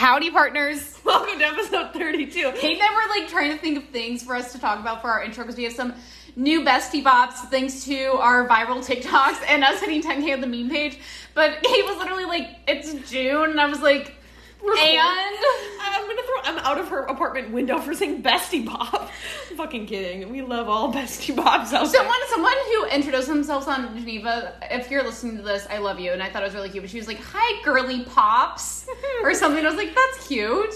Howdy, partners. Welcome to episode 32. Kate and I were like trying to think of things for us to talk about for our intro because we have some new bestie bops thanks to our viral TikToks and us hitting 10k on the meme page. But Kate was literally like, "It's June," and I was like, "And." I'm gonna throw. I'm out of her apartment window for saying Bestie Bob. I'm fucking kidding. We love all Bestie Bobs out Someone, someone who introduced themselves on Geneva. If you're listening to this, I love you, and I thought it was really cute. But she was like, "Hi, girly pops," or something. I was like, "That's cute."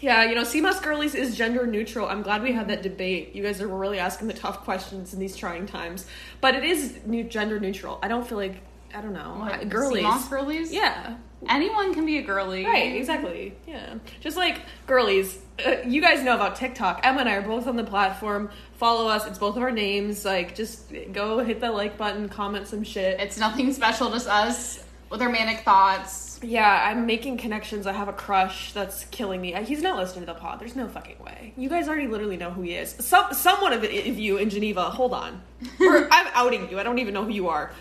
Yeah, you know, Sea Moss Girlies is gender neutral. I'm glad we had that debate. You guys are really asking the tough questions in these trying times, but it is new gender neutral. I don't feel like I don't know What, girlies. Sea Moss girlies? Yeah, Anyone can be a girly. Right, exactly. Yeah. Just like girlies, uh, you guys know about TikTok. Emma and I are both on the platform. Follow us. It's both of our names. Like, just go hit the like button, comment some shit. It's nothing special, just us with our manic thoughts. Yeah, I'm making connections. I have a crush that's killing me. He's not listening to the pod. There's no fucking way. You guys already literally know who he is. Some someone of, of you in Geneva. Hold on. or I'm outing you. I don't even know who you are.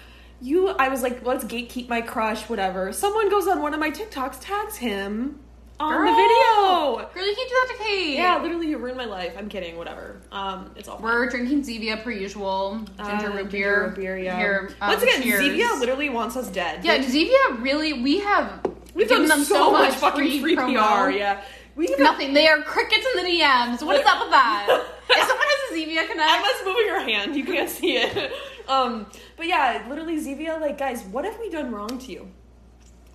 You. I was like, let's gatekeep my crush. Whatever. Someone goes on one of my TikToks, tags him on the video. Girl, you can't do that to Kate. Yeah, literally, you ruined my life. I'm kidding. Whatever. Um, it's all. We're drinking Zevia per usual. Ginger Uh, root ginger beer. root beer. Yeah. Here, um, Once again, cheers. Zevia literally wants us dead. Yeah, Zevia really. We have. We've given done them so, much, fucking free, promo. PR. Yeah. We even Nothing. They are crickets in the DMs. What is up with that? if someone has a Zevia connect, Emma's moving her hand. You can't see it. Um, but yeah, literally, Zevia, like, guys, what have we done wrong to you?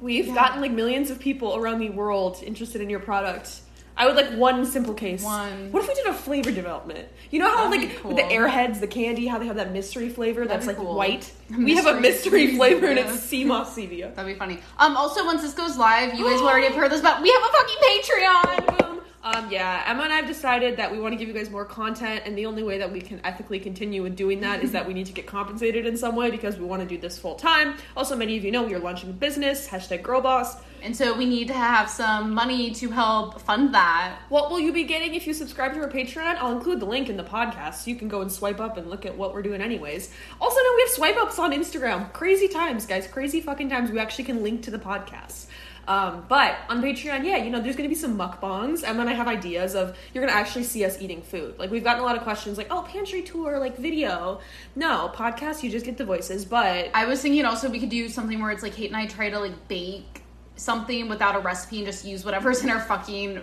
We've Yeah. gotten like millions of people around the world interested in your product. I would like one simple case. One. What if we did a flavor development? You know how That'd like with the airheads, the candy, how they have that mystery flavor That'd that's like cool. white. A we have a mystery mystery flavor and it's sea moss Zevia. that'd be funny. Um. Also, once this goes live, you guys will already have heard this, but we have a fucking Patreon. Boom. Um, yeah, Emma and I have decided that we want to give you guys more content, and the only way that we can ethically continue with doing that is that we need to get compensated in some way because we want to do this full time. Also, many of you know we are launching a business, hashtag girlboss. And so we need to have some money to help fund that. What will you be getting if you subscribe to our Patreon? I'll include the link in the podcast so you can go and swipe up and look at what we're doing anyways. Also, now we have swipe ups on Instagram. Crazy times, guys. Crazy fucking times. We actually can link to the podcast. Um, but on Patreon, yeah, you know, there's gonna be some mukbangs, and then I have ideas of you're gonna actually see us eating food. Like we've gotten a lot of questions, like, oh, pantry tour, like video. No, podcast, you just get the voices. But I was thinking also we could do something where it's like Kate and I try to like bake something without a recipe and just use whatever's in our fucking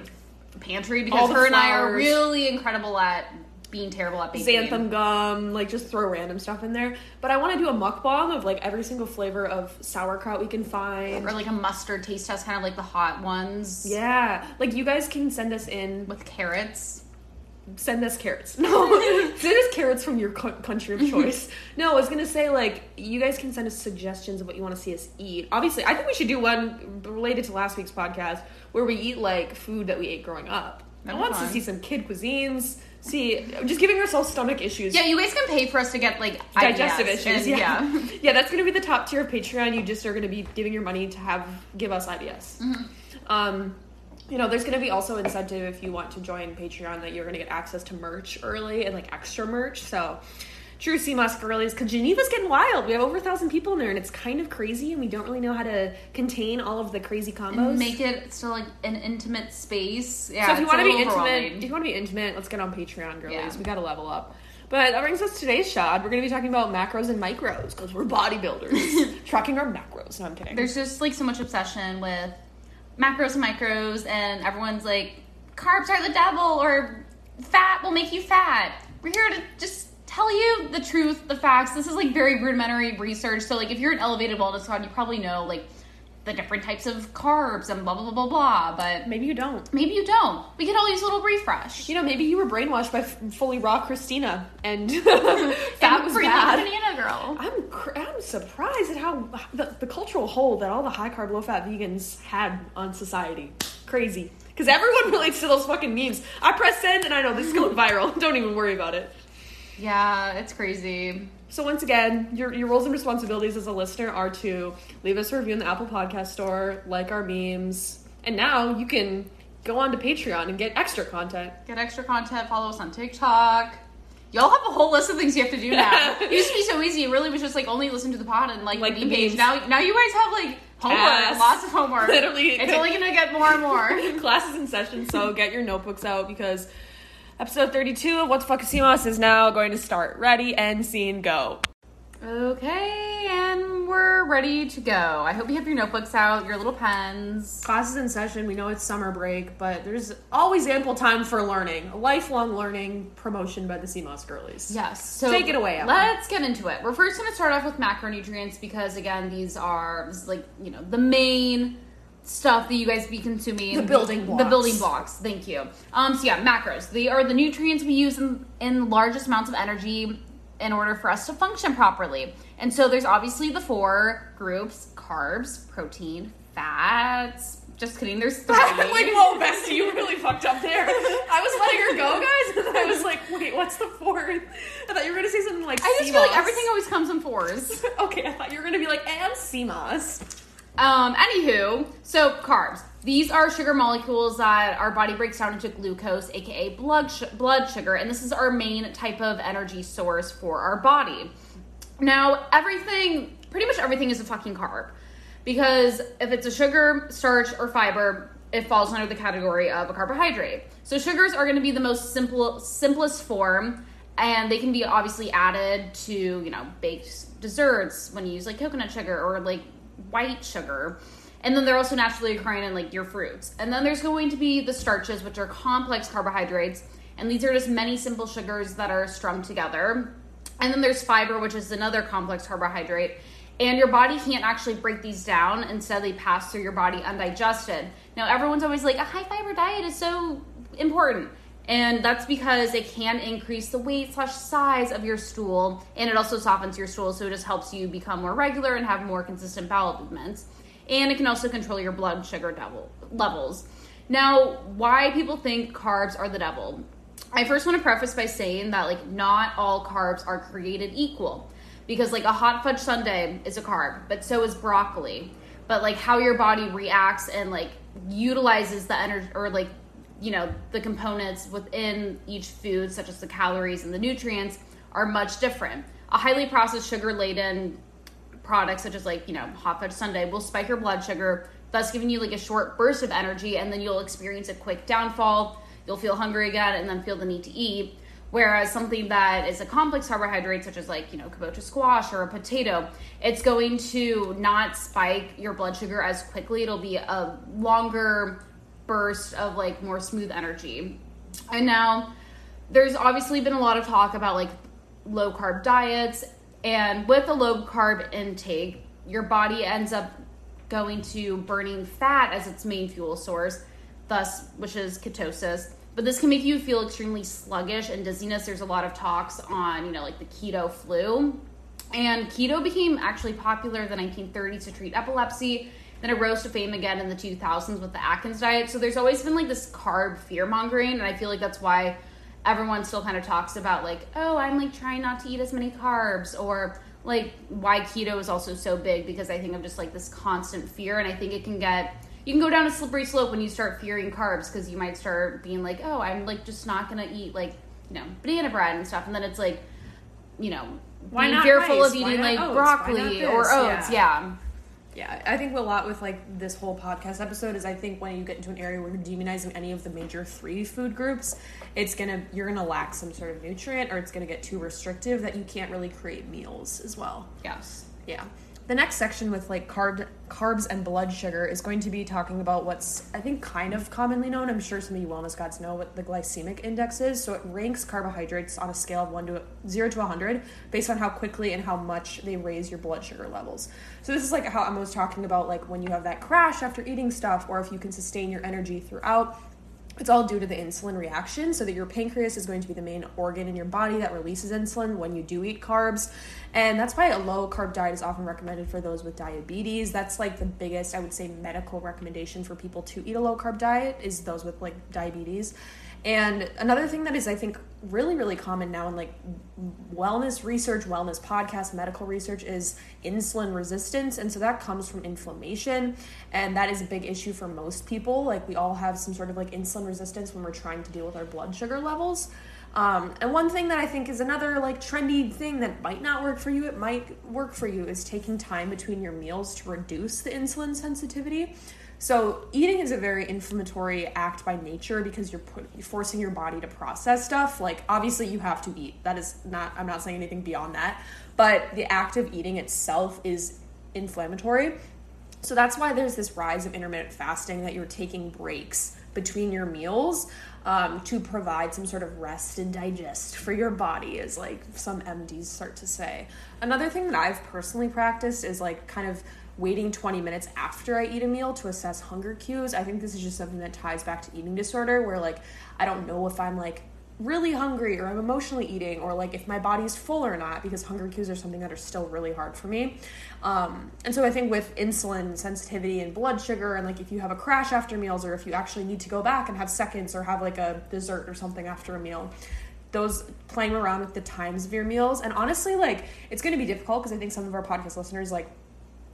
pantry because her and I are really incredible at being terrible at baking. xanthan gum, like just throw random stuff in there. But I want to do a mukbang of like every single flavor of sauerkraut we can find. Or like a mustard taste test, kind of like the hot ones. Yeah, like you guys can send us in, With carrots. Send us carrots. No, send us carrots from your co- country of choice. no, I was gonna say like you guys can send us suggestions of what you want to see us eat. Obviously, I think we should do one related to last week's podcast where we eat like food that we ate growing up. That'd I want to see some kid cuisines. See, just giving ourselves stomach issues. Yeah, you guys can pay for us to get like digestive issues. and- yeah. yeah, that's gonna be the top tier of Patreon. You just are gonna be giving your money to have give us ideas. Mm-hmm. Um, you know, there's gonna be also incentive if you want to join Patreon that you're gonna get access to merch early and like extra merch. So. True Sea Moss girlies, because Geneva's getting wild. We have over a thousand people in there, and it's kind of crazy, and we don't really know how to contain all of the crazy combos. And make it still like an intimate space. Yeah. so if you want to be intimate, if you want to be intimate, let's get on Patreon, girlies. Yeah. We got to level up. But that brings us to today's shot. We're going to be talking about macros and micros because we're bodybuilders, tracking our macros. No, I'm kidding. there's just like so much obsession with macros and micros and everyone's like carbs are the devil or fat will make you fat. We're here to just tell you the truth the facts. This is like very rudimentary research. So like if you're an elevated wellness squad you probably know like the different types of carbs and blah blah blah blah blah but maybe you don't. maybe you don't we could all use a little refresh You know, maybe you were brainwashed by f- FullyRaw Kristina and fat was bad. banana girl I'm cr- I'm surprised at how the, the cultural hold that all the high carb, low fat vegans had on society. Crazy. Because everyone relates to those fucking memes. I press send and I know this is going viral. Don't even worry about it. yeah it's crazy So once again, your your roles and responsibilities as a listener are to leave us a review in the Apple Podcast Store, like our memes, and now you can go on to Patreon and get extra content. get extra content follow us on tiktok Y'all have a whole list of things you have to do now. it used to be so easy. It really was just like only listen to the pod and like, Like the page. Now, now you guys have like homework, lots of homework. Literally. it's only gonna get more and more. Classes in session, so get your notebooks out because episode 32 of What the Fuck is Sea Moss is now going to start. Ready and scene go. Okay, and we're ready to go. I hope you have your notebooks out, your little pens. Classes in session, we know it's summer break, but there's always ample time for learning. A lifelong learning promotion by the Sea Moss girlies. Yes. So Take it away, Ellen. Let's get into it. We're first going to start off with macronutrients because again, these are this is like you know the main stuff that you guys be consuming. The building The building blocks. Thank you. Um. So yeah, macros. They are the nutrients we use in in largest amounts of energy in order for us to function properly. And so there's obviously the four groups: carbs, protein, fats. Just kidding. There's 3 I'm like, whoa, Bestie, you really fucked up there. I was letting her go, guys, and then I was like, wait, what's the fourth? I thought you were gonna say something like I just feel like everything always comes in fours. Okay, I thought you were gonna be like, and sea moss. Um, anywho, so carbs. These are sugar molecules that our body breaks down into glucose, aka blood sh- blood sugar, and this is our main type of energy source for our body. Now, everything, pretty much everything is a fucking carb. Because if it's a sugar, starch, or fiber, it falls under the category of a carbohydrate. So sugars are going to be the most simple, simplest form, and they can be obviously added to, you know, baked desserts when you use like coconut sugar or like white sugar. And then they're also naturally occurring in like your fruits. And then there's going to be the starches, which are complex carbohydrates, and these are just many simple sugars that are strung together. And then there's fiber, which is another complex carbohydrate. And your body can't actually break these down. Instead, they pass through your body undigested. Now, everyone's always like, a high fiber diet is so important. And that's because it can increase the weight slash size of your stool. And it also softens your stool. So it just helps you become more regular and have more consistent bowel movements. And it can also control your blood sugar devil, levels. Now, why people think carbs are the devil? I first want to preface by saying that like not all carbs are created equal because like a hot fudge sundae is a carb, but so is broccoli. But like how your body reacts and like utilizes the energy or like you know the components within each food such as the calories and the nutrients are much different. A highly processed sugar laden product such as like you know hot fudge sundae will spike your blood sugar thus giving you like a short burst of energy and then you'll experience a quick downfall. You'll feel hungry again and then feel the need to eat. Whereas something that is a complex carbohydrate such as like you know kabocha squash or a potato it's going to not spike your blood sugar as quickly. It'll be a longer burst of like more smooth energy. And now there's obviously been a lot of talk about like low carb diets. And with a low carb intake your body ends up going to burning fat as its main fuel source thus which is ketosis. But this can make you feel extremely sluggish and dizziness. There's a lot of talks on you know like the keto flu. And keto became actually popular in the 1930s to treat epilepsy then it rose to fame again in the 2000s with the atkins diet so there's always been like this carb fear mongering and i feel like that's why everyone still kind of talks about like oh i'm like trying not to eat as many carbs or like why keto is also so big because i think of just like this constant fear and i think it can get you can go down a slippery slope when you start fearing carbs because you might start being like oh i'm like just not gonna eat like you know banana bread and stuff and then it's like you know Why being not fearful rice? of eating like? Broccoli or oats Yeah. yeah. Yeah, I think a lot with like this whole podcast episode is I think when you get into an area where you're demonizing any of the major three food groups, it's gonna you're gonna lack some sort of nutrient or it's gonna get too restrictive that you can't really create meals as well. yes Yeah. The next section with like carb, carbs and blood sugar is going to be talking about what's I think kind of commonly known. I'm sure some of you wellness gods know what the glycemic index is. So it ranks carbohydrates on a scale of one to zero to 100 based on how quickly and how much they raise your blood sugar levels. So this is like how I was talking about like when you have that crash after eating stuff, or if you can sustain your energy throughout. It's all due to the insulin reaction, so that your pancreas is going to be the main organ in your body that releases insulin when you do eat carbs. And that's why a low carb diet is often recommended for those with diabetes. That's like the biggest, I would say, medical recommendation for people to eat a low carb diet is those with like diabetes. And another thing that is, I think, really, really common now in like wellness research, wellness podcasts, medical research is insulin resistance. And so that comes from inflammation. And that is a big issue for most people. Like, we all have some sort of like insulin resistance when we're trying to deal with our blood sugar levels. Um, and one thing that I think is another like trendy thing that might not work for you, it might work for you, is taking time between your meals to reduce the insulin sensitivity. So eating is a very inflammatory act by nature because you're, put, you're forcing your body to process stuff. Like obviously you have to eat. That is not. I'm not saying anything beyond that. But the act of eating itself is inflammatory. So that's why there's this rise of intermittent fasting that you're taking breaks between your meals um, to provide some sort of rest and digest for your body, as like some MDs start to say. Another thing that I've personally practiced is like kind of waiting 20 minutes after I eat a meal to assess hunger cues. I think this is just something that ties back to eating disorder where like I don't know if I'm like really hungry or I'm emotionally eating or like if my body's full or not because hunger cues are something that are still really hard for me. Um, and so I think with insulin sensitivity and blood sugar and like if you have a crash after meals or if you actually need to go back and have seconds or have like a dessert or something after a meal, those playing around with the times of your meals and honestly like it's going to be difficult because I think some of our podcast listeners like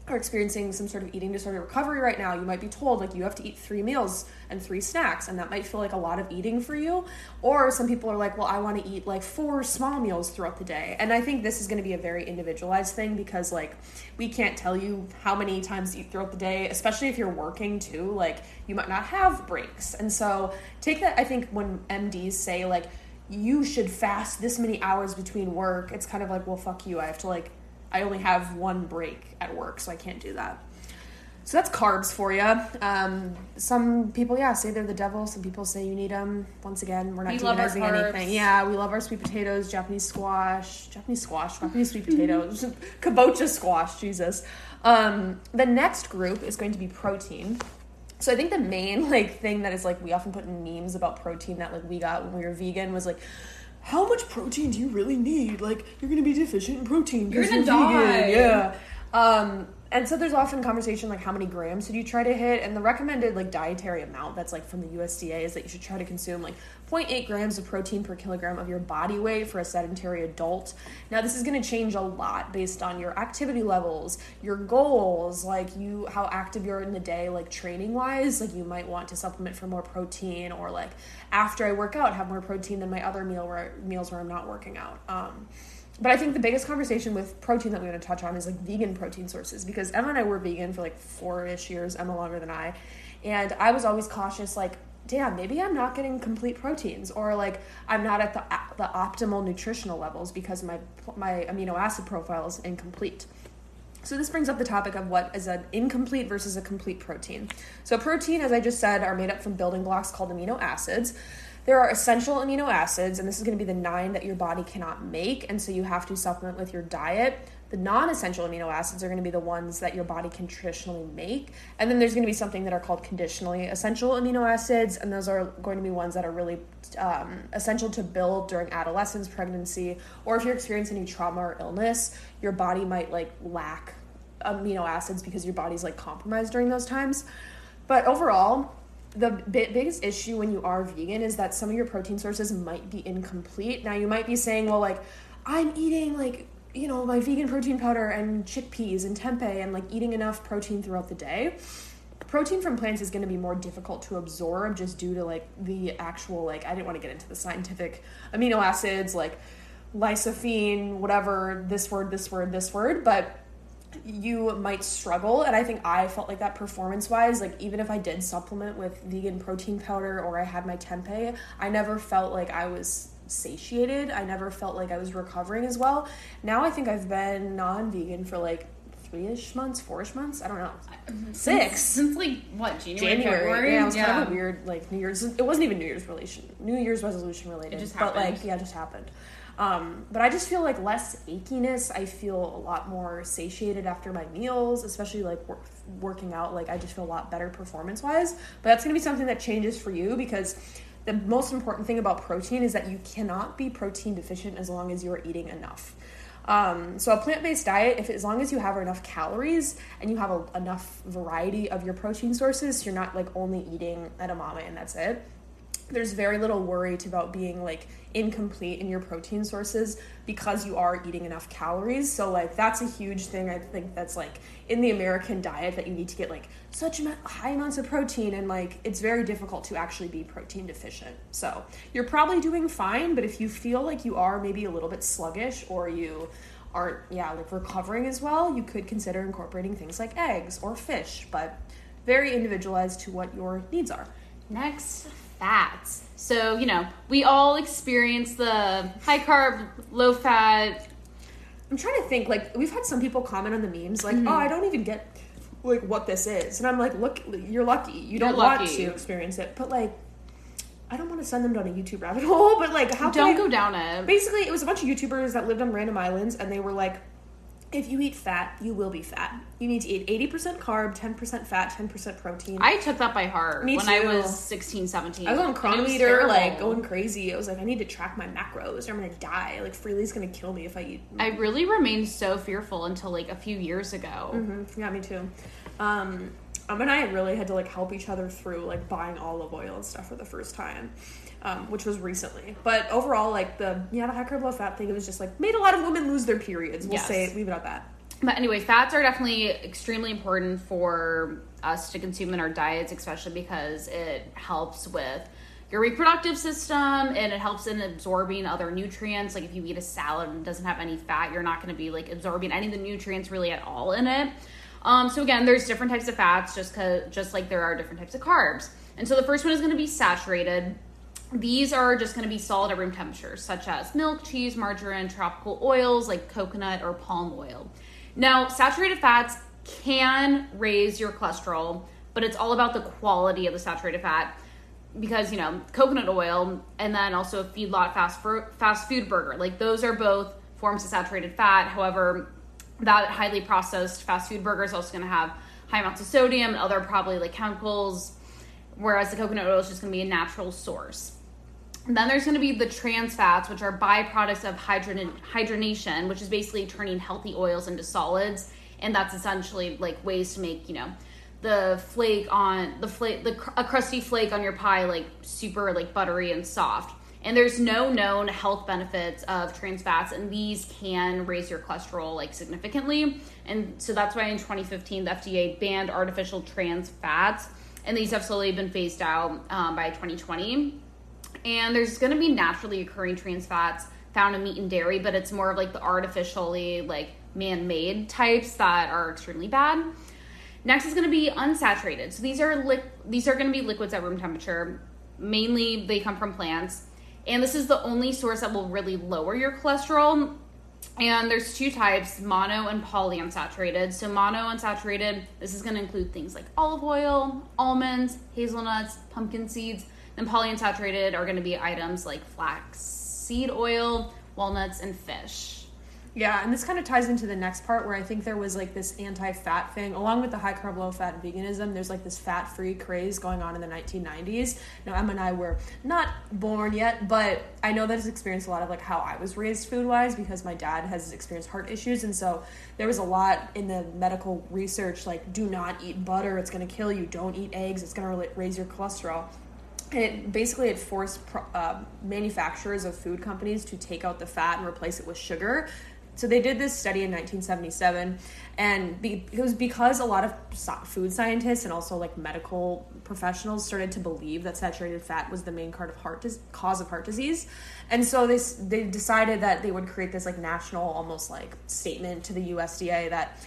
are experiencing some sort of eating disorder recovery right now, you might be told like you have to eat three meals and three snacks, and that might feel like a lot of eating for you. Or some people are like, well, I want to eat like four small meals throughout the day. And I think this is going to be a very individualized thing because like we can't tell you how many times to eat throughout the day, especially if you're working too. Like you might not have breaks. And so take that, I think when MDs say like, you should fast this many hours between work, it's kind of like, well, fuck you. I have to like I only have one break at work, so I can't do that. So that's carbs for you. Um, some people, yeah, say they're the devil. Some people say you need them. Once again, we're not We demonizing anything. Yeah, we love our sweet potatoes, Japanese squash, Japanese squash, Japanese sweet potatoes, kabocha squash. Jesus. Um, the next group is going to be protein. So I think the main like thing that is like we often put in memes about protein that like we got when we were vegan was like how much protein do you really need? Like you're gonna be deficient in protein. 'cause You're gonna vegan. die. Yeah. Um, and so there's often conversation like how many grams should you try to hit, and the recommended like dietary amount that's like from the USDA is that you should try to consume like 0.8 grams of protein per kilogram of your body weight for a sedentary adult. Now this is going to change a lot based on your activity levels, your goals, like you how active you're in the day, like training wise. Like you might want to supplement for more protein, or like after I work out have more protein than my other meal where meals where I'm not working out. Um, but I think the biggest conversation with protein that we're going to touch on is like vegan protein sources because Emma and I were vegan for like four ish years, Emma longer than I. And I was always cautious, like, damn, maybe I'm not getting complete proteins or like I'm not at the, the optimal nutritional levels because my, my amino acid profile is incomplete. So this brings up the topic of what is an incomplete versus a complete protein. So protein, as I just said, are made up from building blocks called amino acids. There are essential amino acids, and this is going to be the nine that your body cannot make, and so you have to supplement with your diet. The non essential amino acids are going to be the ones that your body can traditionally make. And then there's going to be something that are called conditionally essential amino acids, and those are going to be ones that are really um, essential to build during adolescence, pregnancy, or if you're experiencing any trauma or illness, your body might like lack amino acids because your body's like compromised during those times. But overall, the bi- biggest issue when you are vegan is that some of your protein sources might be incomplete. Now, you might be saying, well, like, I'm eating like, you know, my vegan protein powder and chickpeas and tempeh and like eating enough protein throughout the day. Protein from plants is going to be more difficult to absorb just due to like the actual, like, I didn't want to get into the scientific amino acids, like lysopene, whatever, this word, this word, this word, but you might struggle and i think i felt like that performance wise like even if i did supplement with vegan protein powder or i had my tempeh i never felt like i was satiated. I never felt like i was recovering as well. Now i think i've been non-vegan for like three-ish months four-ish months i don't know six since like what January, January. February? Yeah, it was kind of a weird like New Year's. It wasn't even New Year's relation, New Year's resolution related. It just but like yeah, it just happened. Um, but I just feel like less achiness. I feel a lot more satiated after my meals, especially like work, working out. Like I just feel a lot better performance wise. But that's gonna be something that changes for you because the most important thing about protein is that you cannot be protein deficient as long as you are eating enough. Um, so a plant-based diet, if as long as you have enough calories and you have a, enough variety of your protein sources, you're not like only eating edamame and that's it. There's very little worry about being like incomplete in your protein sources because you are eating enough calories. So like that's a huge thing I think that's like in the American diet that you need to get like such high amounts of protein and like it's very difficult to actually be protein deficient. So, you're probably doing fine, but if you feel like you are maybe a little bit sluggish or you aren't yeah, like recovering as well, you could consider incorporating things like eggs or fish, but very individualized to what your needs are. Next, fats. So, you know, we all experience the high carb, low fat. I'm trying to think, like, we've had some people comment on the memes, like, mm-hmm. oh, I don't even get like what this is. And I'm like, look, you're lucky. You don't want to experience it. But like I don't want to send them down a YouTube rabbit hole, but like how Don't go down it. Basically, it was a bunch of YouTubers that lived on random islands and they were like if you eat fat, you will be fat. You need to eat 80% carb, 10% fat, 10% protein. I took that by heart Me when too. I was 16, 17. I was on Cronometer, like going crazy. I was like, I need to track my macros or I'm going to die. Like, Freelee's going to kill me if I eat. I really remained so fearful until like a few years ago. Mm-hmm. Yeah, me too. Um, um, and I really had to like help each other through like buying olive oil and stuff for the first time um, which was recently. But overall, like the yeah, the high carb low fat thing, it was just like made a lot of women lose their periods. We'll yes. say leave it at that. But anyway, fats are definitely extremely important for us to consume in our diets, especially because it helps with your reproductive system and it helps in absorbing other nutrients. Like if you eat a salad and doesn't have any fat, you're not going to be like absorbing any of the nutrients really at all in it. Um, so again, there's different types of fats, just cause, just like there are different types of carbs. And so the first one is going to be saturated. These are just going to be solid at room temperature, such as milk, cheese, margarine, tropical oils like coconut or palm oil. Now, saturated fats can raise your cholesterol, but it's all about the quality of the saturated fat because you know coconut oil and then also a feedlot fast fast food burger. Like those are both forms of saturated fat. However that highly processed fast food burger is also going to have high amounts of sodium and other probably like chemicals whereas the coconut oil is just going to be a natural source then there's going to be the trans fats, which are byproducts of hydrogen- hydrogenation, which is basically turning healthy oils into solids, and that's essentially like ways to make you know the flake on the flake the a crusty flake on your pie like super like buttery and soft. And there's no known health benefits of trans fats, and these can raise your cholesterol like significantly. And so that's why in 2015 the FDA banned artificial trans fats, and these have slowly been phased out um, by 2020 and there's going to be naturally occurring trans fats found in meat and dairy, but it's more of like the artificially like man-made types that are extremely bad. Next is going to be unsaturated. So these are li- these are going to be liquids at room temperature. Mainly they come from plants, and this is the only source that will really lower your cholesterol. And there's two types, mono and polyunsaturated. So mono unsaturated, this is going to include things like olive oil, almonds, hazelnuts, pumpkin seeds, then polyunsaturated are going to be items like flaxseed oil, walnuts, and fish. Yeah, and this kind of ties into the next part where I think there was like this anti fat thing, along with the high carb, low fat veganism. There's like this fat free craze going on in the 1990s. Now, Emma and I were not born yet, but I know that has experienced a lot of like how I was raised food wise because my dad has experienced heart issues. And so there was a lot in the medical research like, do not eat butter, it's going to kill you. Don't eat eggs, it's going to raise your cholesterol it basically it forced uh, manufacturers of food companies to take out the fat and replace it with sugar. So they did this study in 1977 and be, it was because a lot of food scientists and also like medical professionals started to believe that saturated fat was the main of cause of heart disease. And so they, they decided that they would create this like national almost like statement to the usda that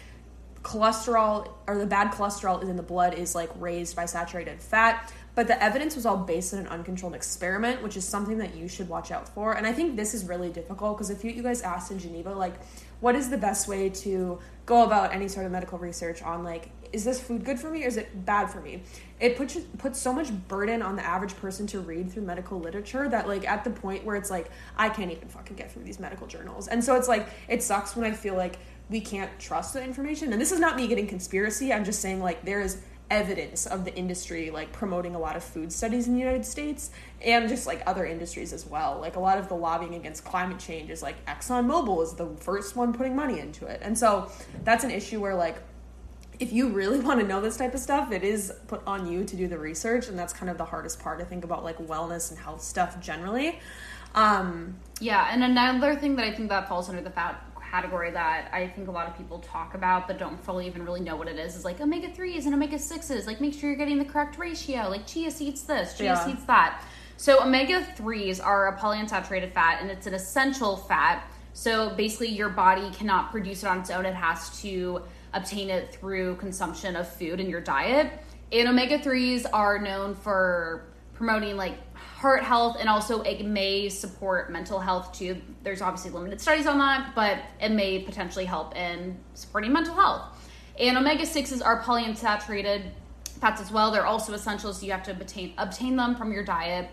cholesterol or the bad cholesterol in the blood is like raised by saturated fat but the evidence was all based on an uncontrolled experiment, which is something that you should watch out for. And I think this is really difficult because if you, you guys asked in Geneva, like, what is the best way to go about any sort of medical research on, like, is this food good for me or is it bad for me? It puts puts so much burden on the average person to read through medical literature that like at the point where it's like I can't even fucking get through these medical journals. And so it's like it sucks when I feel like we can't trust the information. And this is not me getting conspiracy. I'm just saying like there is evidence of the industry like promoting a lot of food studies in the United States and just like other industries as well. Like a lot of the lobbying against climate change is like ExxonMobil is the first one putting money into it. And so that's an issue where like if you really want to know this type of stuff, it is put on you to do the research, and that's kind of the hardest part. I think about like wellness and health stuff generally. Um, Yeah, and another thing that I think that falls under the fat category that I think a lot of people talk about but don't fully even really know what it is is like omega 3s and omega 6s. Like make sure you're getting the correct ratio. Like chia seeds this, chia Yeah. seeds that. So omega 3s are a polyunsaturated fat and it's an essential fat. So basically your body cannot produce it on its own. It has to obtain it through consumption of food in your diet. And omega 3s are known for promoting like heart health and also it may support mental health too. There's obviously limited studies on that, but it may potentially help in supporting mental health. And omega 6s are polyunsaturated fats as well. They're also essential, so you have to obtain obtain them from your diet.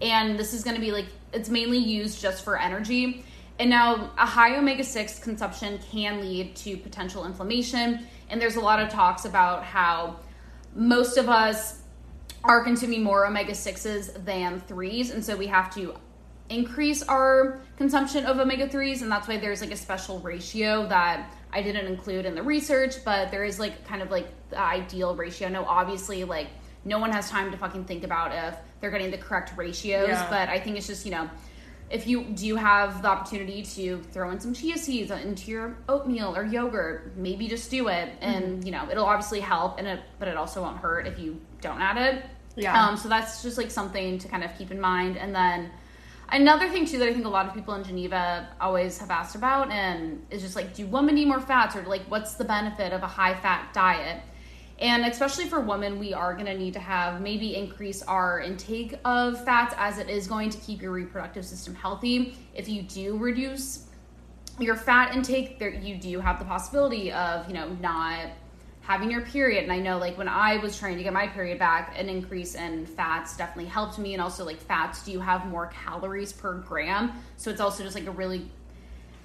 And this is going to be like it's mainly used just for energy. And now a high omega 6 consumption can lead to potential inflammation. And there's a lot of talks about how most of us are consuming more omega 6s than 3s and so we have to increase our consumption of omega 3s and that's why there's like a special ratio that I didn't include in the research but there is like kind of like the ideal ratio. No obviously like no one has time to fucking think about if they're getting the correct ratios Yeah. but I think it's just you know if you do have the opportunity to throw in some chia seeds into your oatmeal or yogurt? Maybe just do it and mm-hmm. you know it'll obviously help and it but it also won't hurt if you don't add it Yeah. um, so that's just like something to kind of keep in mind and then another thing too that i think a lot of people in geneva always have asked about and is just like do women need more fats or like what's the benefit of a high fat diet and especially for women, we are going to need to have maybe increase our intake of fats as it is going to keep your reproductive system healthy. If you do reduce your fat intake, there you do have the possibility of, you know, not having your period. And I know like when I was trying to get my period back, an increase in fats definitely helped me. And also like fats do you have more calories per gram. So it's also just like a really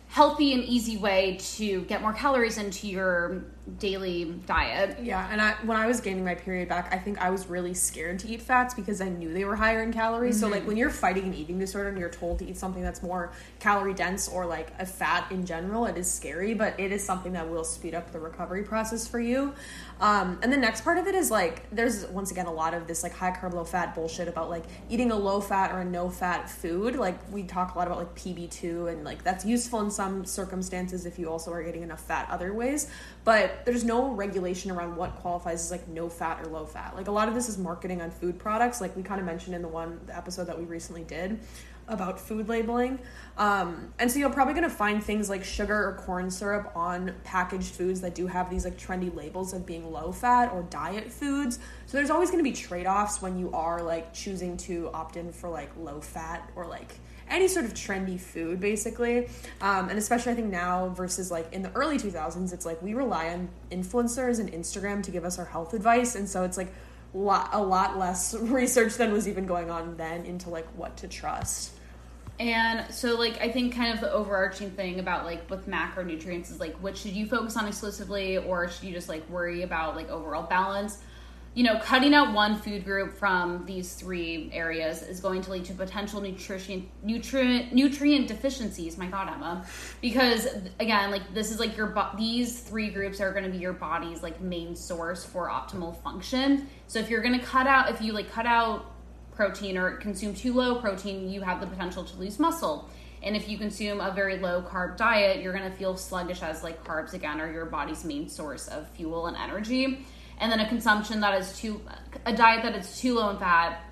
healthy and easy way to get more calories into your daily diet. Yeah, and I when I was gaining my period back, I think I was really scared to eat fats because I knew they were higher in calories. So like when you're fighting an eating disorder and you're told to eat something that's more calorie dense or like a fat in general, it is scary, but it is something that will speed up the recovery process for you. Um, and the next part of it is like there's once again a lot of this like high carb low fat bullshit about like eating a low fat or a no fat food. Like we talk a lot about like PB2 and like that's useful in some circumstances if you also are getting enough fat other ways. But there's no regulation around what qualifies as like no fat or low fat. Like a lot of this is marketing on food products, like we kind of mentioned in the one the episode that we recently did about food labeling. Um, and so you're probably going to find things like sugar or corn syrup on packaged foods that do have these like trendy labels of being low fat or diet foods. So there's always going to be trade offs when you are like choosing to opt in for like low fat or like any sort of trendy food basically. Um, and especially i think now versus like in the early 2000s it's like we rely on influencers and instagram to give us our health advice. And so it's like lot, a lot less research than was even going on then into like what to trust. And so, like, I think kind of the overarching thing about like with macronutrients is like, what should you focus on exclusively, or should you just like worry about like overall balance? You know, cutting out one food group from these three areas is going to lead to potential nutrition nutrient nutrient deficiencies. My God, Emma, because again, like this is like your bo- these three groups are going to be your body's like main source for optimal function. So if you're going to cut out, if you like cut out protein or consume too low protein, you have the potential to lose muscle. And if you consume a very low carb diet, you're going to feel sluggish as like carbs again are your body's main source of fuel and energy. And then a consumption that is too a diet that is too low in fat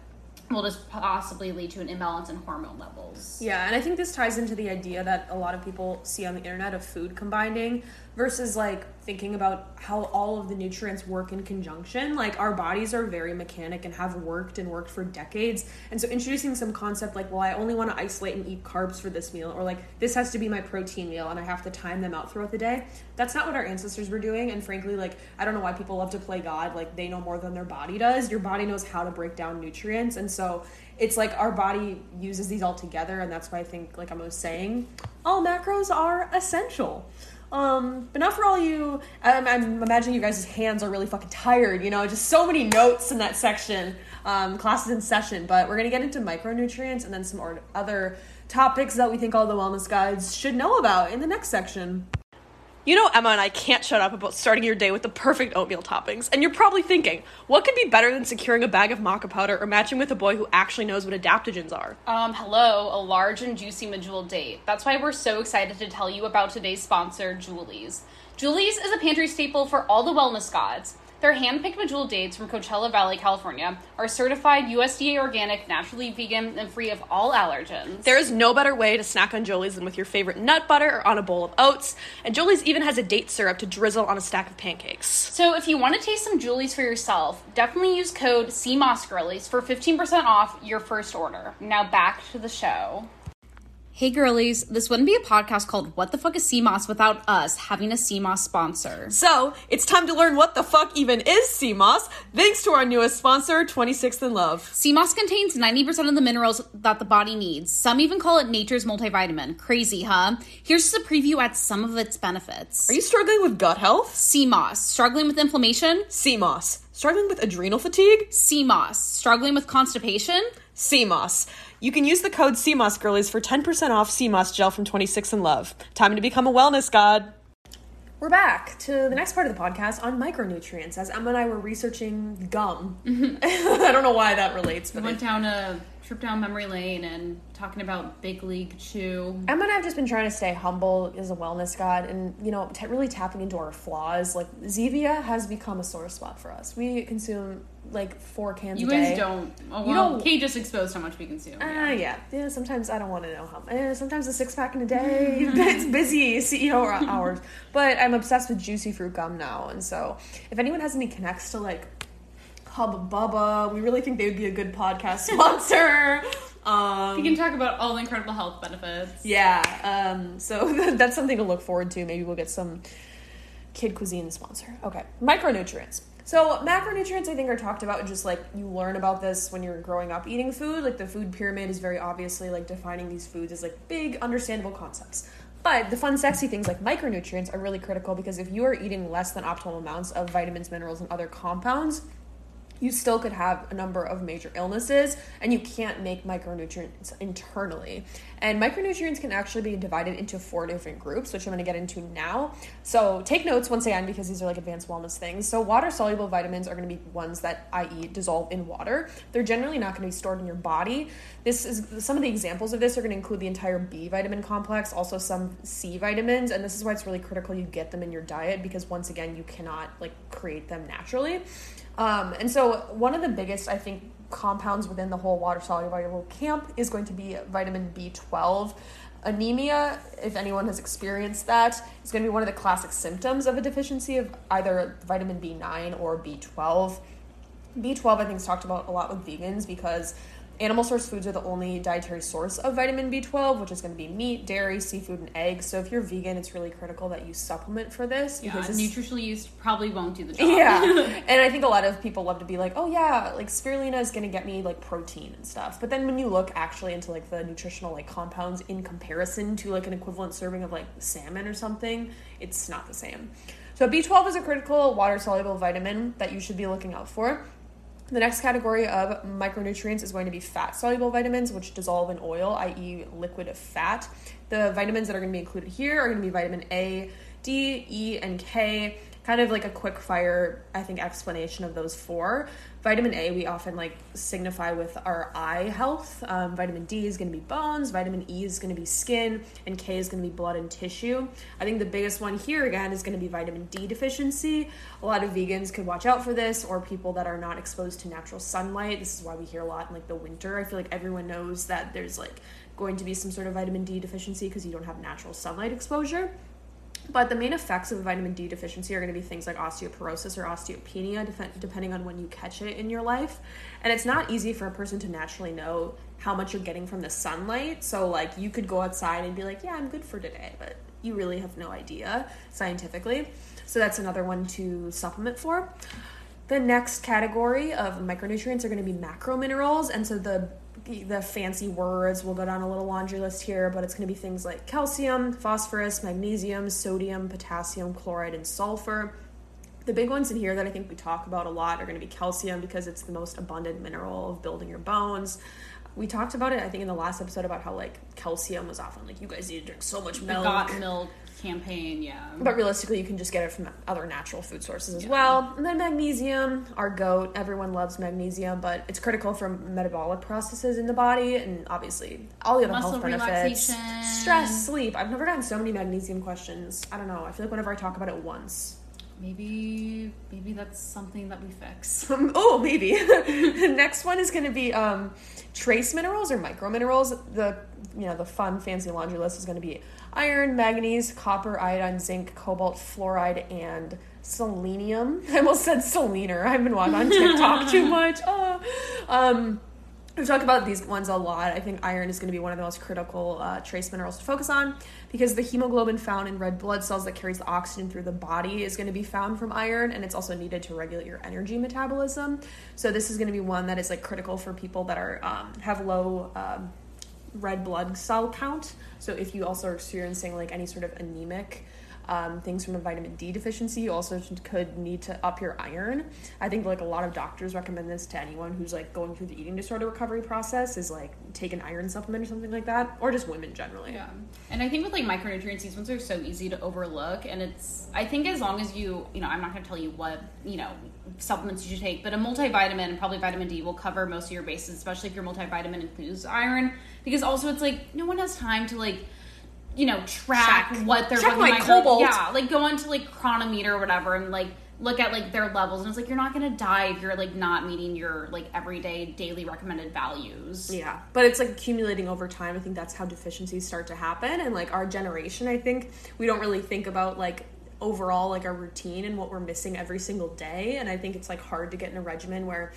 will just possibly lead to an imbalance in hormone levels. Yeah, and I think this ties into the idea that a lot of people see on the internet of food combining versus like thinking about how all of the nutrients work in conjunction. Like our bodies are very mechanic and have worked and worked for decades. And so introducing some concept like, well, I only want to isolate and eat carbs for this meal, or like this has to be my protein meal and I have to time them out throughout the day. That's not what our ancestors were doing. And frankly, like I don't know why people love to play God. Like they know more than their body does. Your body knows how to break down nutrients. And so it's like our body uses these all together and that's why i think like i was saying all macros are essential um, but not for all you I'm, I'm imagining you guys' hands are really fucking tired you know just so many notes in that section um, classes in session but we're gonna get into micronutrients and then some or- other topics that we think all the wellness guides should know about in the next section You know, Emma and I can't shut up about starting your day with the perfect oatmeal toppings. And you're probably thinking, what could be better than securing a bag of maca powder or matching with a boy who actually knows what adaptogens are? Um, hello, a large and juicy medjool date. That's why we're so excited to tell you about today's sponsor, Joolies. Joolies is a pantry staple for all the wellness gods. Their hand-picked medjool dates from Coachella Valley, California, are certified USDA organic, naturally vegan, and free of all allergens. There is no better way to snack on Joolies than with your favorite nut butter or on a bowl of oats. And Joolies even has a date syrup to drizzle on a stack of pancakes. So if you want to taste some Joolies for yourself, definitely use code SeaMossGirlies for 15% off your first order. Now back to the show. Hey girlies, this wouldn't be a podcast called What the Fuck is Sea Moss without us having a sea moss sponsor. So, it's time to learn what the fuck even is sea moss, thanks to our newest sponsor, 26th and Love. Sea moss contains 90% of the minerals that the body needs. Some even call it nature's multivitamin. Crazy, huh? Here's just a preview at some of its benefits. Are you struggling with gut health? Sea moss, struggling with inflammation? Sea moss. Struggling with adrenal fatigue? Sea moss, struggling with constipation? Sea moss. You can use the code Sea Moss girlies for 10% off sea moss gel from 26 in Love. Time to become a wellness god. We're back to the next part of the podcast on micronutrients as Emma and I were researching gum. I don't know why that relates, but. We went it- down a trip down memory lane and talking about Big League Chew. Emma and I have just been trying to stay humble as a wellness god and, you know, t- really tapping into our flaws. Like, Zevia has become a sore spot for us. We consume like four cans You a day. guys don't. Oh, You don't- Kate just exposed how much we consume. Ah, yeah. yeah. Sometimes I don't want to know how. Eh, sometimes a six pack in a day. it's busy, CEO hours. But I'm obsessed with juicy fruit gum now, and so if anyone has any connects to like Hubba Bubba, we really think they would be a good podcast sponsor. Um, We can talk about all the incredible health benefits. yeah. Um, so that's something to look forward to. Maybe we'll get some kid cuisine sponsor. Okay. Micronutrients. So macronutrients I think are talked about just like you learn about this when you're growing up eating food. Like the food pyramid is very obviously like defining these foods as like big understandable concepts. But the fun sexy things like micronutrients are really critical because if you are eating less than optimal amounts of vitamins, minerals and other compounds, you still could have a number of major illnesses and you can't make micronutrients internally. And micronutrients can actually be divided into four different groups, which I'm going to get into now. So take notes once again because these are like advanced wellness things. So water soluble vitamins are going to be ones that, i.e., dissolve in water. They're generally not going to be stored in your body. This is some of the examples of this are going to include the entire B vitamin complex, also some C vitamins, and this is why it's really critical you get them in your diet because once again, you cannot like create them naturally. Um, and so, one of the biggest, I think, compounds within the whole water soluble camp is going to be vitamin B12. Anemia, if anyone has experienced that, is going to be one of the classic symptoms of a deficiency of either vitamin B9 or B12. B12, I think, is talked about a lot with vegans because animal source foods are the only dietary source of vitamin B12, which is going to be meat, dairy, seafood, and eggs. So if you're vegan, it's really critical that you supplement for this Yeah, because nutritionally nutritional yeast probably won't do the job. yeah. and I think a lot of people love to be like, oh yeah, like spirulina is gonna get me like protein and stuff. But then when you look actually into like the nutritional like compounds in comparison to like an equivalent serving of like salmon or something, it's not the same. So B12 is a critical water soluble vitamin that you should be looking out for. The next category of micronutrients is going to be fat soluble vitamins, which dissolve in oil, i.e., liquid fat. The vitamins that are going to be included here are going to be vitamin A, D, E, and K. Kind of like a quick fire, I think, explanation of those four. Vitamin A, we often like signify with our eye health. Um, vitamin D is going to be bones, vitamin E is going to be skin, and K is going to be blood and tissue. I think the biggest one here again is going to be vitamin D deficiency. A lot of vegans could watch out for this, or people that are not exposed to natural sunlight. This is why we hear a lot in like the winter. I feel like everyone knows that there's like going to be some sort of vitamin D deficiency because you don't have natural sunlight exposure. But the main effects of vitamin D deficiency are going to be things like osteoporosis or osteopenia, def- depending on when you catch it in your life. And it's not easy for a person to naturally know how much you're getting from the sunlight. So, like, you could go outside and be like, yeah, I'm good for today, but you really have no idea scientifically. So, that's another one to supplement for. The next category of micronutrients are going to be macrominerals, and so the the fancy words we'll go down a little laundry list here, but it's going to be things like calcium, phosphorus, magnesium, sodium, potassium, chloride, and sulfur. The big ones in here that I think we talk about a lot are going to be calcium because it's the most abundant mineral of building your bones. We talked about it, I think, in the last episode about how like calcium was often like you guys need to drink so much milk. got milk campaign, yeah. But realistically, you can just get it from other natural food sources as Yeah. well. And then magnesium, our goat. Everyone loves magnesium, but it's critical for metabolic processes in the body, and obviously all the other Muscle health benefits. relaxation. Stress, sleep. I've never gotten so many magnesium questions. I don't know. I feel like whenever I talk about it once, maybe maybe that's something that we fix. oh, maybe. the next one is going to be um, trace minerals or micro minerals. The you know the fun fancy laundry list is going to be iron, manganese, copper, iodine, zinc, cobalt, fluoride, and selenium. I almost said selener. I've been watching on TikTok too much. Oh. Um, we talk about these ones a lot. I think iron is going to be one of the most critical uh, trace minerals to focus on because the hemoglobin found in red blood cells that carries the oxygen through the body is going to be found from iron, and it's also needed to regulate your energy metabolism. So this is going to be one that is like critical for people that are um, have low um, red blood cell count. So if you also are experiencing like any sort of anemic um, things from a vitamin D deficiency, you also could need to up your iron. I think like a lot of doctors recommend this to anyone who's like going through the eating disorder recovery process is like take an iron supplement or something like that, or just women generally. Yeah. And I think with like micronutrients, these ones are so easy to overlook. And it's, I think as long as you, you know, I'm not going to tell you what, you know, supplements you should take, but a multivitamin and probably vitamin D will cover most of your bases, especially if your multivitamin includes iron. Because also it's like, no one has time to like, you know, track Check. what they're Check my cobalt. Yeah, like go onto like Cronometer or whatever and like look at like their levels. And it's like, you're not to die if you're like not meeting your like everyday daily recommended values. Yeah, but it's like accumulating over time. I think that's how deficiencies start to happen. And like our generation, I think we don't really think about like overall like our routine and what we're missing every single day. And I think it's like hard to get in a regimen where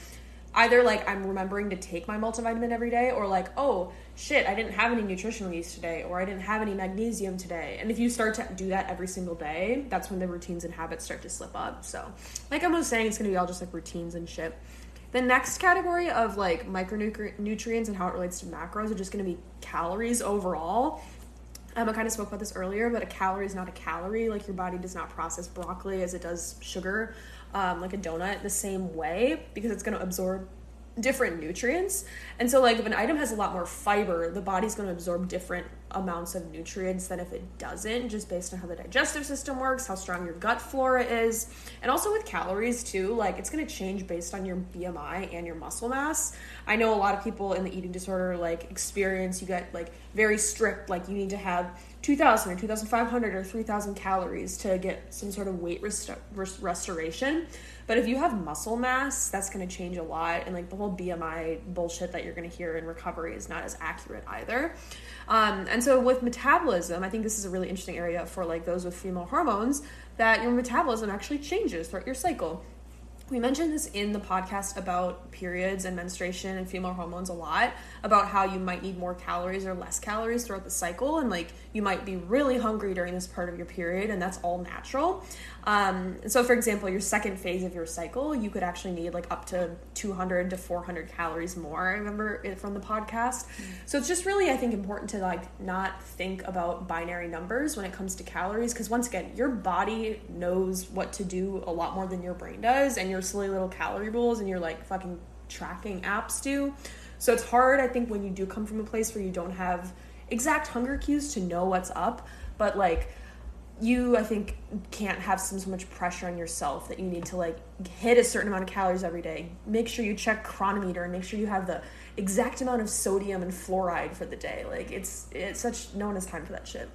either like I'm remembering to take my multivitamin every day or like, oh shit, I didn't have any nutritional yeast today or I didn't have any magnesium today. And if you start to do that every single day, that's when the routines and habits start to slip up. So, like I was saying, it's gonna be all just like routines and shit. The next category of like micronutrients and how it relates to macros are just going to be calories overall. Um, I kind of spoke about this earlier, but a calorie is not a calorie. Like your body does not process broccoli as it does sugar, um, like a donut, the same way because it's going to absorb different nutrients. And so, like, if an item has a lot more fiber, the body's going to absorb different amounts of nutrients than if it doesn't, just based on how the digestive system works, how strong your gut flora is, and also with calories too. Like, it's going to change based on your BMI and your muscle mass. I know a lot of people in the eating disorder like experience you get like very strict, like you need to have 2,000 or 2,500 or 3,000 calories to get some sort of weight rest- rest- restoration. But if you have muscle mass, that's going to change a lot. And like the whole BMI bullshit that you're going to hear in recovery is not as accurate either. Um, and so with metabolism, I think this is a really interesting area for like those with female hormones that your metabolism actually changes throughout your cycle. We mentioned this in the podcast about periods and menstruation and female hormones a lot about how you might need more calories or less calories throughout the cycle, and like you might be really hungry during this part of your period, and that's all natural. Um, so, for example, your second phase of your cycle, you could actually need like up to 200 to 400 calories more. I remember it from the podcast. So, it's just really, I think, important to like not think about binary numbers when it comes to calories because, once again, your body knows what to do a lot more than your brain does, and your silly little calorie rules and your like fucking tracking apps do. So, it's hard, I think, when you do come from a place where you don't have exact hunger cues to know what's up, but like, you i think can't have some so much pressure on yourself that you need to like hit a certain amount of calories every day. Make sure you check cronometer. And make sure you have the exact amount of sodium and fluoride for the day. Like it's it's such no one has time for that shit.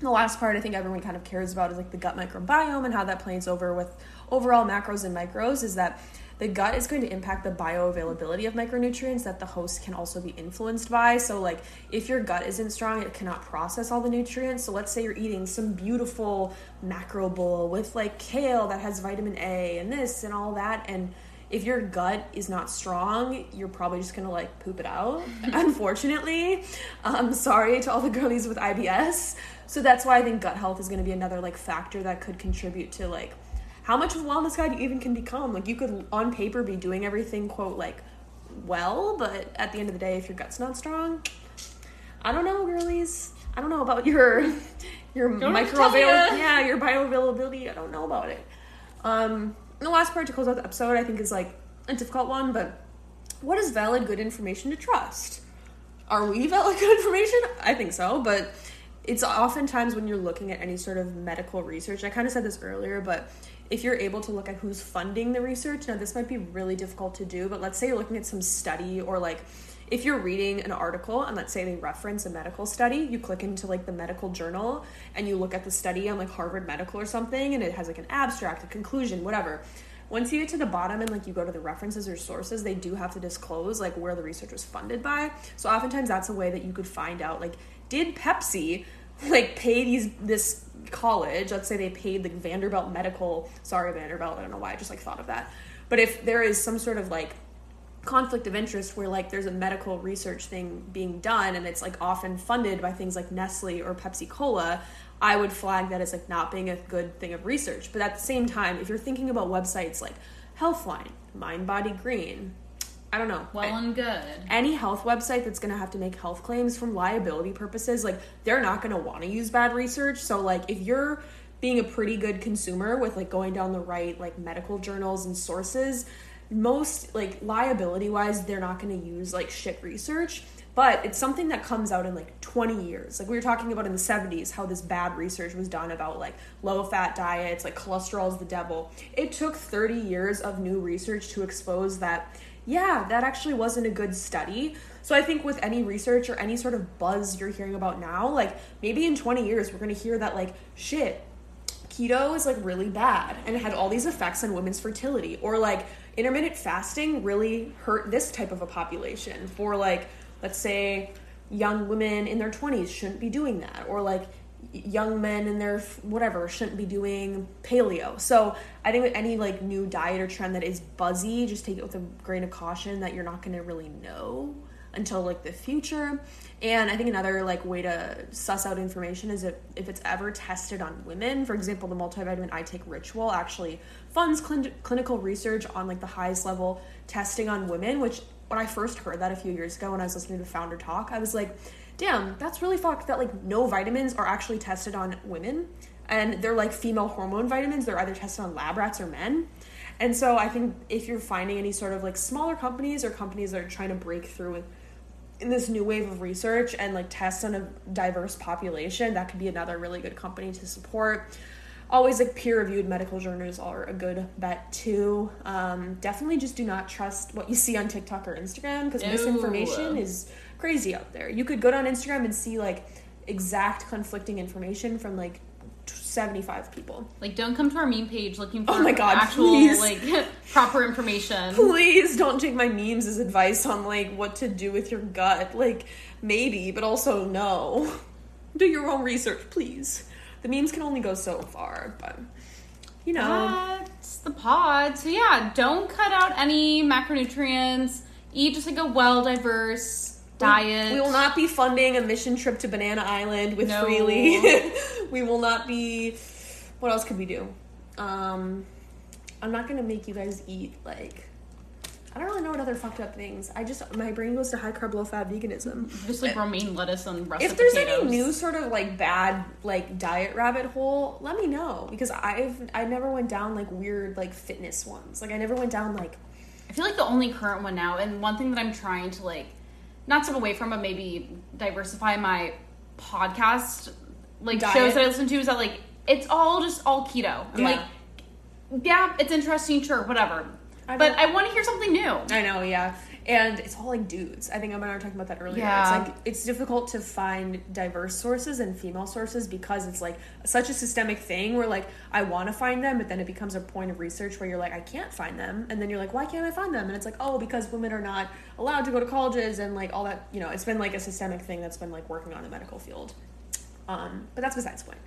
The last part i think everyone kind of cares about is like the gut microbiome and how that plays over with overall macros and micros is that the gut is going to impact the bioavailability of micronutrients that the host can also be influenced by. So, like, if your gut isn't strong, it cannot process all the nutrients. So, let's say you're eating some beautiful macro bowl with like kale that has vitamin A and this and all that. And if your gut is not strong, you're probably just gonna like poop it out, unfortunately. Um, sorry to all the girlies with IBS. So, that's why I think gut health is gonna be another like factor that could contribute to like how much of a wellness guide you even can become. Like you could on paper be doing everything quote like well, but at the end of the day, if your gut's not strong, I don't know, girlies. I don't know about your your Don't have to tell microavail ya. yeah your bioavailability. I don't know about it. Um, the last part to close out the episode, I think, is like a difficult one. But what is valid good information to trust? Are we valid good information? I think so, but it's oftentimes when you're looking at any sort of medical research. I kind of said this earlier, but if you're able to look at who's funding the research, now this might be really difficult to do, but let's say you're looking at some study or like if you're reading an article and let's say they reference a medical study, you click into like the medical journal and you look at the study on like Harvard Medical or something and it has like an abstract, a conclusion, whatever. Once you get to the bottom and like you go to the references or sources, they do have to disclose like where the research was funded by. So oftentimes that's a way that you could find out like did Pepsi like pay these this college, let's say they paid the Vanderbilt Medical, sorry Vanderbilt, I don't know why I just like thought of that. But if there is some sort of like conflict of interest where like there's a medical research thing being done and it's like often funded by things like Nestle or Pepsi Cola, I would flag that as like not being a good thing of research. But at the same time, if you're thinking about websites like Healthline, Mind Body Green, I don't know. Well and good. Any health website that's going to have to make health claims from liability purposes, like they're not going to want to use bad research. So like if you're being a pretty good consumer with like going down the right like medical journals and sources, most like liability wise they're not going to use like shit research but it's something that comes out in like 20 years like we were talking about in the 70s how this bad research was done about like low fat diets like cholesterol is the devil it took 30 years of new research to expose that yeah that actually wasn't a good study. So i think with any research or any sort of buzz you're hearing about now like maybe in 20 years we're to hear that like shit keto is like really bad and it had all these effects on women's fertility or like intermittent fasting really hurt this type of a population for like let's say young women in their 20s shouldn't be doing that or like young men and their whatever shouldn't be doing paleo. So i think with any like new diet or trend that is buzzy just take it with a grain of caution that you're not going to really know until like the future. And i think another like way to suss out information is if, if it's ever tested on women. For example the multivitamin i take ritual actually funds cl- clinical research on like the highest level testing on women which when i first heard that a few years ago when i was listening to founder talk i was like damn that's really fucked that like no vitamins are actually tested on women. And they're like female hormone vitamins. They're either tested on lab rats or men. And so i think if you're finding any sort of like smaller companies or companies that are trying to break through with in this new wave of research and like test on a diverse population that could be another really good company to support. Always like peer reviewed medical journals are a good bet too. Um, definitely just do not trust what you see on tiktok or instagram because misinformation is crazy out there you could go down instagram and see like exact conflicting information from like 75 people. Like, don't come to our meme page looking oh for Oh my God, actual, please. like, proper information. Please don't take my memes as advice on like what to do with your gut. Like maybe, but also no. Do your own research, please. The memes can only go so far, but you know. That's the pod. So, yeah, don't cut out any macronutrients. Eat just like a well diverse diet. We will not be funding a mission trip to Banana Island with No. Freelee. we will not be. What else could we do? Um, I'm not gonna make you guys eat like. I don't really know what other fucked up things. I just my brain goes to high carb, low fat veganism. Just like romaine lettuce and russet If there's potatoes. any new sort of like bad like diet rabbit hole, let me know because I've I never went down like weird like fitness ones. Like I never went down like I feel like the only current one now, and one thing that I'm trying to like, not step away from, but maybe diversify my podcast like Diet. shows that I listen to is that like it's all just all keto. I'm Yeah. like, yeah, it's interesting, sure, whatever. I but I want to hear something new. I know, yeah. And it's all like dudes. I think Emma and I were talking about that earlier. Yeah. It's like it's difficult to find diverse sources and female sources because it's like such a systemic thing where like I want to find them, but then it becomes a point of research where you're like, I can't find them. And then you're like, why can't I find them? And it's like, oh, because women are not allowed to go to colleges and like all that, you know, it's been like a systemic thing that's been like working on the medical field. Um, but that's besides the point.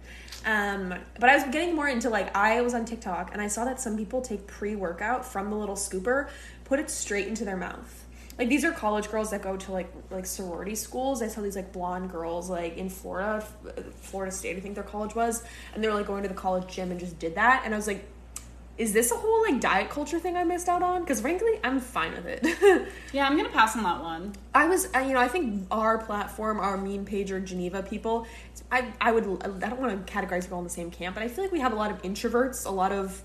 Um, but I was getting more into like I was on TikTok and I saw that some people take pre-workout from the little scooper, put it straight into their mouth. Like these are college girls that go to like like sorority schools. I saw these like blonde girls like in Florida, Florida State, I think their college was, and they were like going to the college gym and just did that. And I was like, is this a whole like diet culture thing I missed out on? Because frankly, I'm fine with it. Yeah, I'm gonna pass on that one. I was, I, you know, I think our platform, our meme page or Geneva people, I, I would, I don't want to categorize people in the same camp, but I feel like we have a lot of introverts, a lot of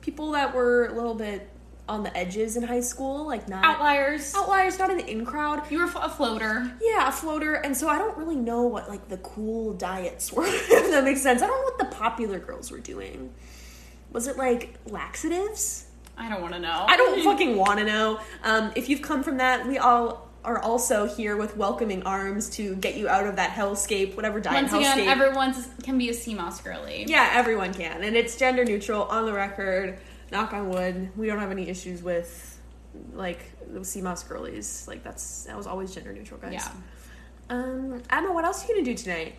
people that were a little bit on the edges in high school, like not Outliers. outliers, not in the in crowd. You were a floater. Yeah, a floater, and so I don't really know what like the cool diets were. if that makes sense. I don't know what the popular girls were doing. Was it like laxatives? I don't want to know. I don't fucking want to know. Um, if you've come from that, we all are also here with welcoming arms to get you out of that hellscape, whatever diet Once again, hellscape. everyone can be a sea moss girly. yeah, everyone can, and it's gender neutral on the record. Knock on wood, we don't have any issues with like the sea moss girlies. Like that's that was always gender neutral, guys. Yeah. Um, Emma, what else are you gonna do tonight?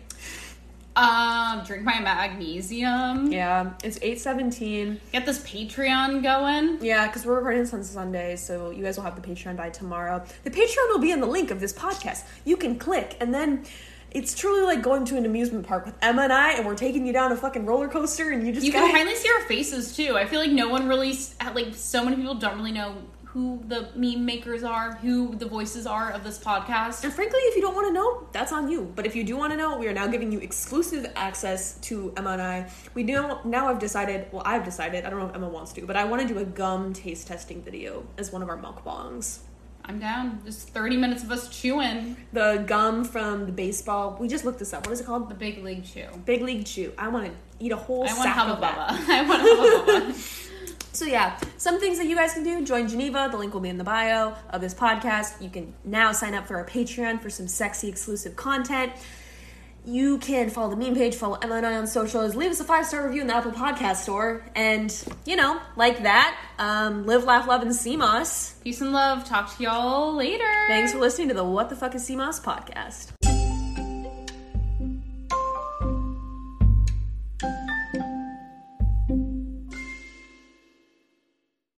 Um, drink my magnesium. Yeah, it's eight seventeen. Get this Patreon going. Yeah, because we're recording this on Sunday, so you guys will have the Patreon by tomorrow. The Patreon will be in the link of this podcast. You can click, and then it's truly like going to an amusement park with Emma and I, and we're taking you down a fucking roller coaster, and you just You gotta- can finally see our faces too. I feel like no one really, like, so many people don't really know who the meme makers are, who the voices are of this podcast. And frankly, if you don't want to know, that's on you. But if you do want to know, we are now giving you exclusive access to Emma and I. We do now I've decided. Well, I've decided. I don't know if Emma wants to, but I want to do a gum taste testing video as one of our mukbangs. I'm down. Just 30 minutes of us chewing The gum from the baseball. We just looked this up. What is it called? the big league chew. Big League Chew. I want to eat a whole I want sack Hubba of. Bubba. I want Hubba Bubba. So yeah, some things that you guys can do: join Geneva. The link will be in the bio of this podcast. You can now sign up for our Patreon for some sexy exclusive content. You can follow the meme page, follow Emma and I on socials, leave us a five star review in the Apple Podcast Store, and you know, like that. Um, live, laugh, love, and sea moss. Peace and love. Talk to y'all later. Thanks for listening to the What the Fuck is Sea Moss podcast.